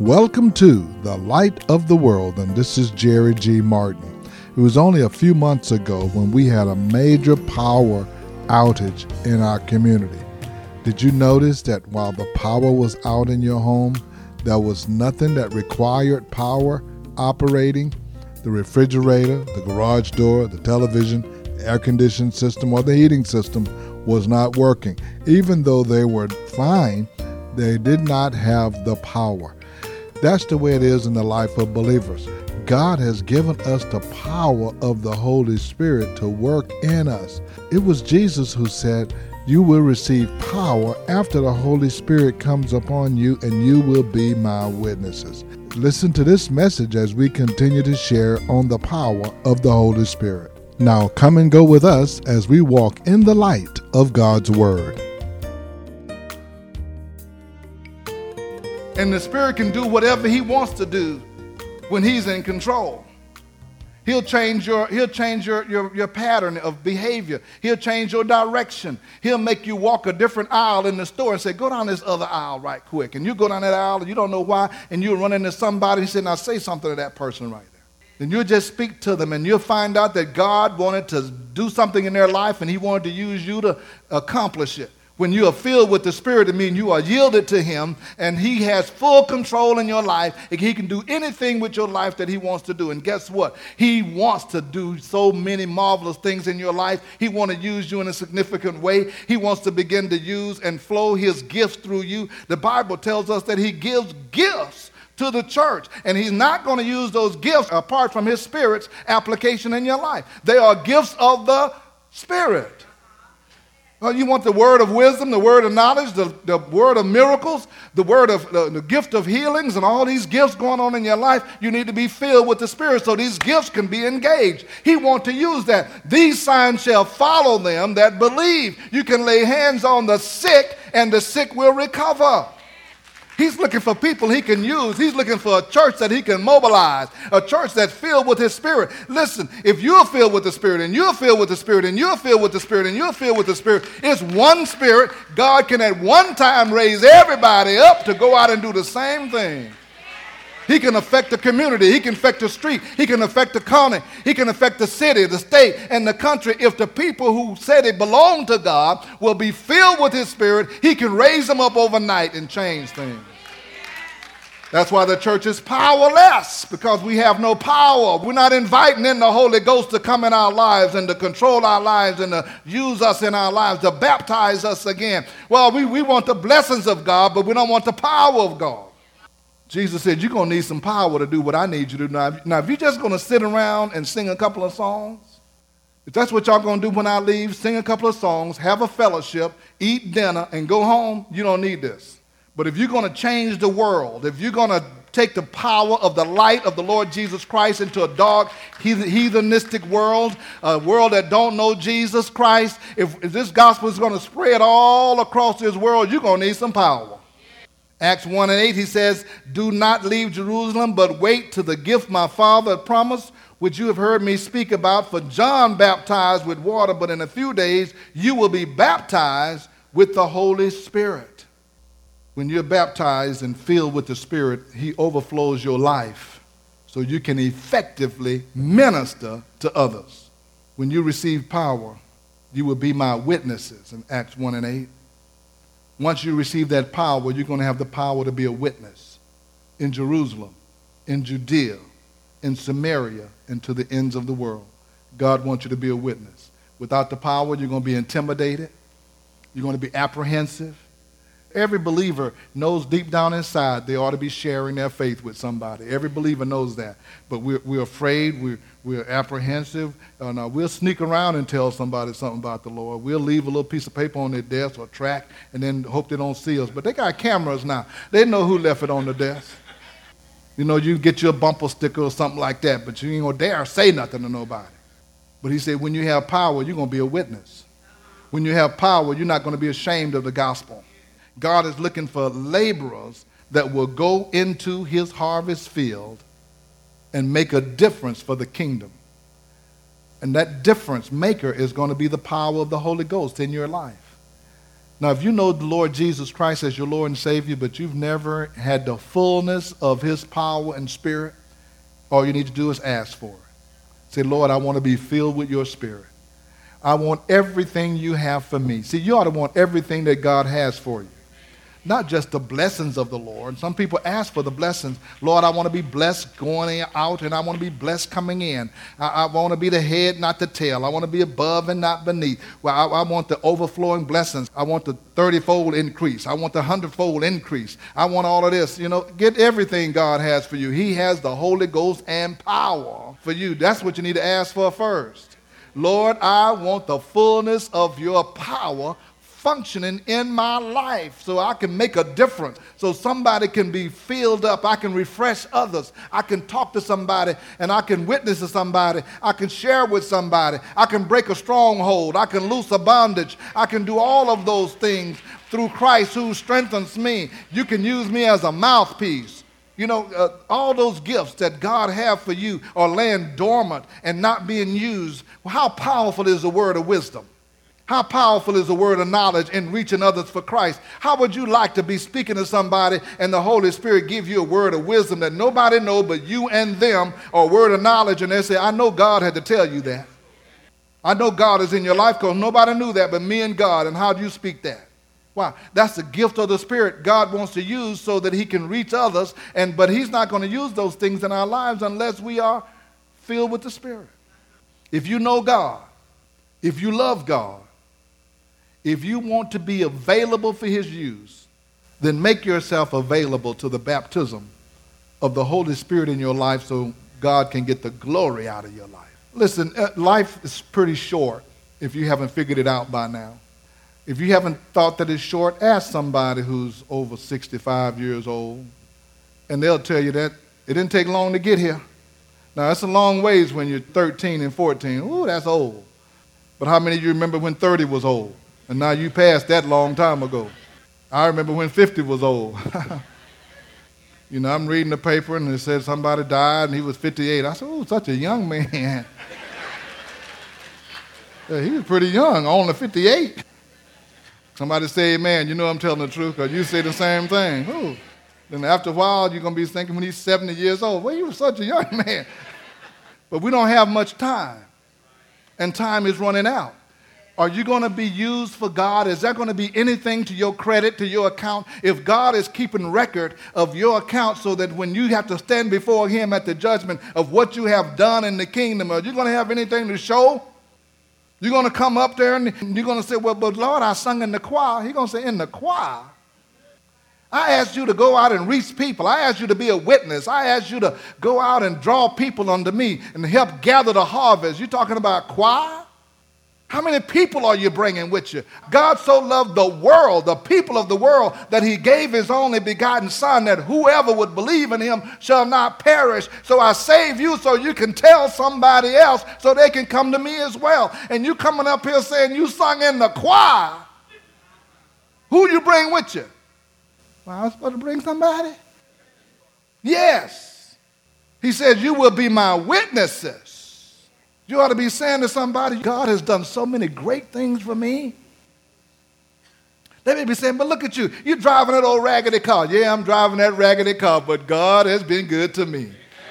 Welcome to the Light of the World, and this is Jerry G. Martin. It was only a few months ago when we had a major power outage in our community. Did you notice that while the power was out in your home, there was nothing that required power operating? The refrigerator, the garage door, the television, the air conditioning system, or the heating system was not working. Even though they were fine, they did not have the power. That's the way it is in the life of believers. God has given us the power of the Holy Spirit to work in us. It was Jesus who said, You will receive power after the Holy Spirit comes upon you, and you will be my witnesses. Listen to this message as we continue to share on the power of the Holy Spirit. Now, come and go with us as we walk in the light of God's Word. And the Spirit can do whatever He wants to do when He's in control. He'll change your, he'll change your, your, your pattern of behavior. He'll change your direction. He'll make you walk a different aisle in the store and say, go down this other aisle right quick. And you go down that aisle and you don't know why, and you run into somebody and say, now say something to that person right there. Then you'll just speak to them and you'll find out that God wanted to do something in their life and He wanted to use you to accomplish it. When you are filled with the Spirit, it means you are yielded to Him and He has full control in your life. He can do anything with your life that He wants to do. And guess what? He wants to do so many marvelous things in your life. He wants to use you in a significant way. He wants to begin to use and flow His gifts through you. The Bible tells us that He gives gifts to the church. And he's not going to use those gifts apart from his spirit's application in your life. They are gifts of the spirit. You want the word of wisdom, the word of knowledge, the, the word of miracles, the word of the, the gift of healings, and all these gifts going on in your life. You need to be filled with the Spirit so these gifts can be engaged. He wants to use that. These signs shall follow them that believe. You can lay hands on the sick, and the sick will recover. He's looking for people he can use. He's looking for a church that he can mobilize, a church that's filled with his spirit. Listen, if you're filled with the spirit and you're filled with the spirit and you're filled with the spirit and you're filled with the spirit, it's one spirit. God can at one time raise everybody up to go out and do the same thing. He can affect the community. He can affect the street. He can affect the county. He can affect the city, the state, and the country. If the people who say they belong to God will be filled with His Spirit, He can raise them up overnight and change things. That's why the church is powerless because we have no power. We're not inviting in the Holy Ghost to come in our lives and to control our lives and to use us in our lives, to baptize us again. Well, we, we want the blessings of God, but we don't want the power of God. Jesus said, You're going to need some power to do what I need you to do. Now, now if you're just going to sit around and sing a couple of songs, if that's what y'all going to do when I leave, sing a couple of songs, have a fellowship, eat dinner, and go home, you don't need this. But if you're going to change the world, if you're going to take the power of the light of the Lord Jesus Christ into a dark, heathenistic world, a world that don't know Jesus Christ, if, if this gospel is going to spread all across this world, you're going to need some power. Acts 1 and 8, he says, Do not leave Jerusalem, but wait to the gift my Father promised, which you have heard me speak about. For John baptized with water, but in a few days you will be baptized with the Holy Spirit. When you're baptized and filled with the Spirit, he overflows your life so you can effectively minister to others. When you receive power, you will be my witnesses in Acts 1 and 8. Once you receive that power, you're going to have the power to be a witness in Jerusalem, in Judea, in Samaria, and to the ends of the world. God wants you to be a witness. Without the power, you're going to be intimidated. You're going to be apprehensive. Every believer knows deep down inside they ought to be sharing their faith with somebody. Every believer knows that. But we're, we're afraid, we're, we're apprehensive. Uh, we'll sneak around and tell somebody something about the Lord. We'll leave a little piece of paper on their desk or track and then hope they don't see us. But they got cameras now. They know who left it on the desk. You know, you get your bumper sticker or something like that, but you ain't going to dare say nothing to nobody. But he said, when you have power, you're going to be a witness. When you have power, you're not going to be ashamed of the gospel. God is looking for laborers that will go into his harvest field and make a difference for the kingdom. And that difference maker is going to be the power of the Holy Ghost in your life. Now, if you know the Lord Jesus Christ as your Lord and Savior, but you've never had the fullness of His power and Spirit, all you need to do is ask for it. Say, Lord, I want to be filled with your Spirit. I want everything you have for me. See, you ought to want everything that God has for you not just the blessings of the Lord. Some people ask for the blessings. Lord, I want to be blessed going out and I want to be blessed coming in. I, I want to be the head, not the tail. I want to be above and not beneath. Well, I, I want the overflowing blessings. I want the 30 fold increase. I want the 100 fold increase. I want all of this. You know, get everything God has for you. He has the Holy Ghost and power for you. That's what you need to ask for first. Lord, I want the fullness of your power functioning in my life so I can make a difference, so somebody can be filled up. I can refresh others. I can talk to somebody and I can witness to somebody. I can share with somebody. I can break a stronghold. I can loose a bondage. I can do all of those things through Christ who strengthens me. You can use me as a mouthpiece. You know, uh, all those gifts that God have for you are laying dormant and not being used. Well, how powerful is the word of wisdom? How powerful is the word of knowledge in reaching others for Christ? How would you like to be speaking to somebody and the Holy Spirit give you a word of wisdom that nobody know but you and them, or a word of knowledge, and they say, I know God had to tell you that. I know God is in your life because nobody knew that but me and God. And how do you speak that? Why? that's the gift of the Spirit God wants to use so that He can reach others. And but He's not going to use those things in our lives unless we are filled with the Spirit. If you know God, if you love God, if you want to be available for his use, then make yourself available to the baptism of the Holy Spirit in your life so God can get the glory out of your life. Listen, uh, life is pretty short if you haven't figured it out by now. If you haven't thought that it's short, ask somebody who's over 65 years old, and they'll tell you that it didn't take long to get here. Now, that's a long ways when you're 13 and 14. Ooh, that's old. But how many of you remember when 30 was old? And now you passed that long time ago. I remember when 50 was old. you know, I'm reading the paper and it said somebody died and he was 58. I said, oh, such a young man. yeah, he was pretty young, only 58. Somebody say, man, you know I'm telling the truth because you say the same thing. Ooh. Then after a while, you're going to be thinking when he's 70 years old, well, you were such a young man. But we don't have much time, and time is running out. Are you going to be used for God? Is that going to be anything to your credit, to your account? If God is keeping record of your account so that when you have to stand before Him at the judgment of what you have done in the kingdom, are you going to have anything to show? You're going to come up there and you're going to say, Well, but Lord, I sung in the choir. He's going to say, In the choir? I asked you to go out and reach people. I asked you to be a witness. I asked you to go out and draw people unto me and help gather the harvest. You're talking about choir? How many people are you bringing with you? God so loved the world, the people of the world, that he gave his only begotten Son, that whoever would believe in him shall not perish. So I save you so you can tell somebody else so they can come to me as well. And you coming up here saying you sung in the choir. Who you bring with you? Well, I was supposed to bring somebody? Yes. He says, You will be my witnesses. You ought to be saying to somebody, God has done so many great things for me. They may be saying, but look at you. You're driving that old raggedy car. Yeah, I'm driving that raggedy car, but God has been good to me.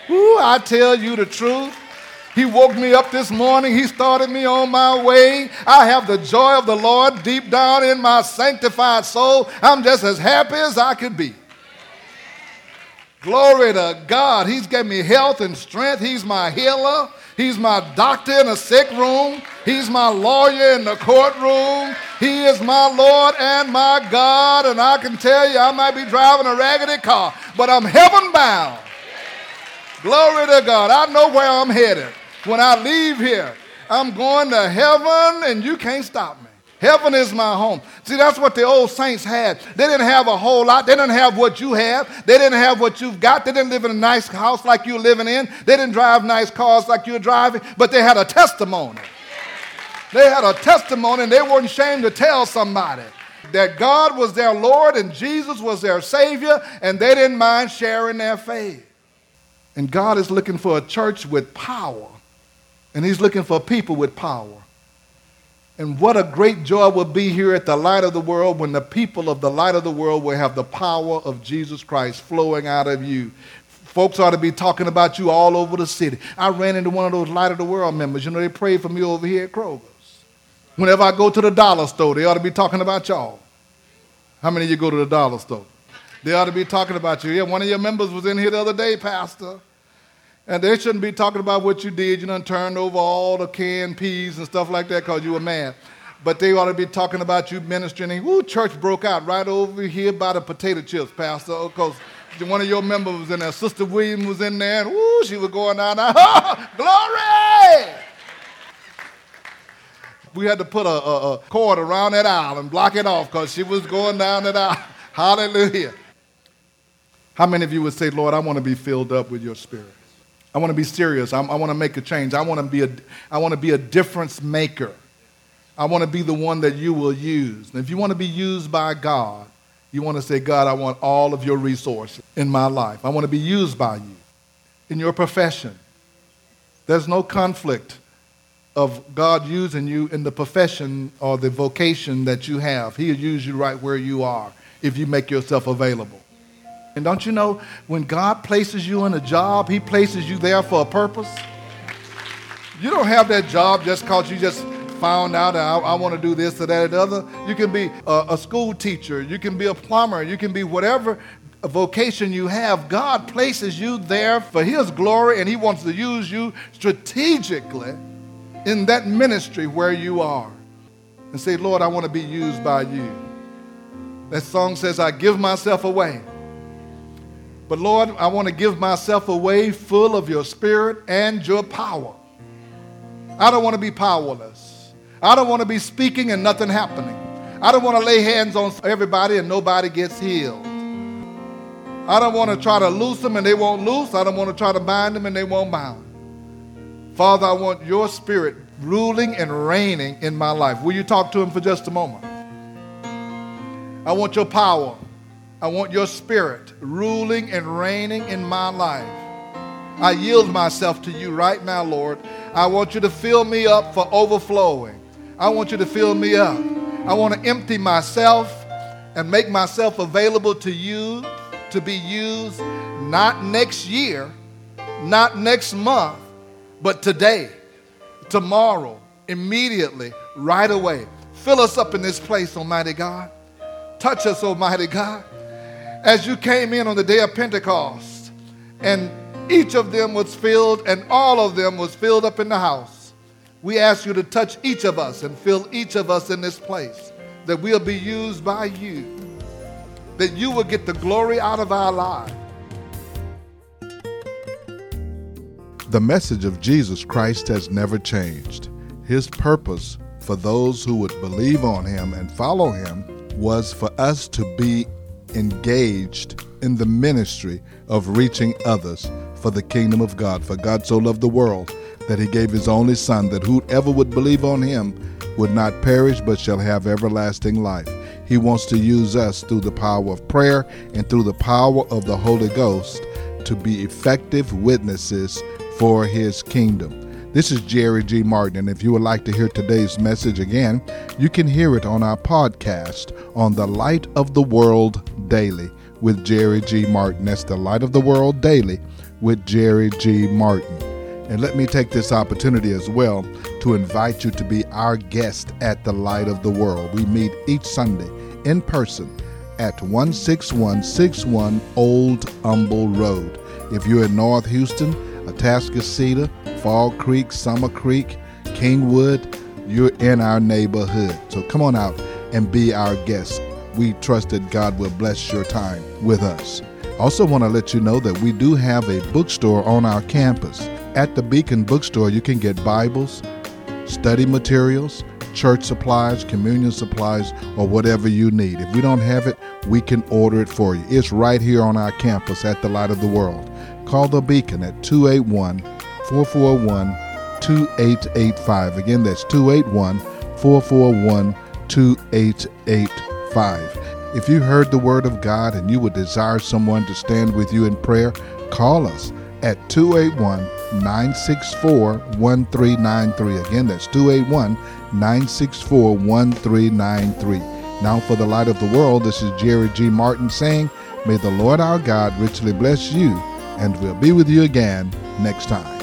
Ooh, I tell you the truth. He woke me up this morning. He started me on my way. I have the joy of the Lord deep down in my sanctified soul. I'm just as happy as I could be. Glory to God. He's given me health and strength. He's my healer. He's my doctor in a sick room. He's my lawyer in the courtroom. He is my Lord and my God. And I can tell you, I might be driving a raggedy car, but I'm heaven bound. Glory to God. I know where I'm headed. When I leave here, I'm going to heaven, and you can't stop me. Heaven is my home. See, that's what the old saints had. They didn't have a whole lot. They didn't have what you have. They didn't have what you've got. They didn't live in a nice house like you're living in. They didn't drive nice cars like you're driving, but they had a testimony. They had a testimony and they weren't ashamed to tell somebody that God was their Lord and Jesus was their Savior, and they didn't mind sharing their faith. And God is looking for a church with power, and He's looking for people with power. And what a great joy will be here at the light of the world when the people of the light of the world will have the power of Jesus Christ flowing out of you. Folks ought to be talking about you all over the city. I ran into one of those light of the world members. You know, they prayed for me over here at Kroger's. Whenever I go to the dollar store, they ought to be talking about y'all. How many of you go to the dollar store? They ought to be talking about you. Yeah, one of your members was in here the other day, Pastor. And they shouldn't be talking about what you did. You done turned over all the canned peas and stuff like that because you were mad. But they ought to be talking about you ministering. Ooh, church broke out right over here by the potato chips, Pastor, because one of your members was in there. Sister Williams was in there, and ooh, she was going down there. Glory! We had to put a, a, a cord around that aisle and block it off because she was going down that aisle. Hallelujah. How many of you would say, Lord, I want to be filled up with your spirit? I want to be serious. I'm, i want to make a change. I want to be a, I want to be a difference maker. I want to be the one that you will use. And if you want to be used by God, you want to say, God, I want all of your resources in my life. I want to be used by you in your profession. There's no conflict of God using you in the profession or the vocation that you have. He'll use you right where you are if you make yourself available. And don't you know, when God places you in a job, He places you there for a purpose. You don't have that job just because you just found out I, I want to do this or that or the other. You can be a, a school teacher, you can be a plumber, you can be whatever vocation you have. God places you there for His glory, and He wants to use you strategically in that ministry where you are. And say, Lord, I want to be used by you. That song says, I give myself away. But Lord, I want to give myself away full of your spirit and your power. I don't want to be powerless. I don't want to be speaking and nothing happening. I don't want to lay hands on everybody and nobody gets healed. I don't want to try to loose them and they won't loose. I don't want to try to bind them and they won't bind. Father, I want your spirit ruling and reigning in my life. Will you talk to him for just a moment? I want your power. I want your spirit ruling and reigning in my life. I yield myself to you right now, Lord. I want you to fill me up for overflowing. I want you to fill me up. I want to empty myself and make myself available to you to be used not next year, not next month, but today, tomorrow, immediately, right away. Fill us up in this place, Almighty God. Touch us, Almighty God as you came in on the day of Pentecost, and each of them was filled, and all of them was filled up in the house. We ask you to touch each of us and fill each of us in this place, that we'll be used by you, that you will get the glory out of our lives. The message of Jesus Christ has never changed. His purpose for those who would believe on him and follow him was for us to be engaged in the ministry of reaching others for the kingdom of God. For God so loved the world that he gave his only Son, that whoever would believe on him would not perish but shall have everlasting life. He wants to use us through the power of prayer and through the power of the Holy Ghost to be effective witnesses for his kingdom. This is Jerry G. Martin, and if you would like to hear today's message again, you can hear it on our podcast on the Light of the World Daily with Jerry G. Martin. That's the Light of the World Daily with Jerry G. Martin. And let me take this opportunity as well to invite you to be our guest at the Light of the World. We meet each Sunday in person at 16161 Old Humble Road. If you're in North Houston, Atascocita, Fall Creek, Summer Creek, Kingwood, you're in our neighborhood. So come on out and be our guest. We trust that God will bless your time with us. Also, want to let you know that we do have a bookstore on our campus. At the Beacon Bookstore, you can get Bibles, study materials, church supplies, communion supplies, or whatever you need. If we don't have it, we can order it for you. It's right here on our campus at the Light of the World. Call the Beacon at 281 441 2885. Again, that's 281 441 2885. If you heard the word of God and you would desire someone to stand with you in prayer, call us at 281 964 1393. Again, that's 281 964 1393. Now, for the light of the world, this is Jerry G. Martin saying, May the Lord our God richly bless you, and we'll be with you again next time.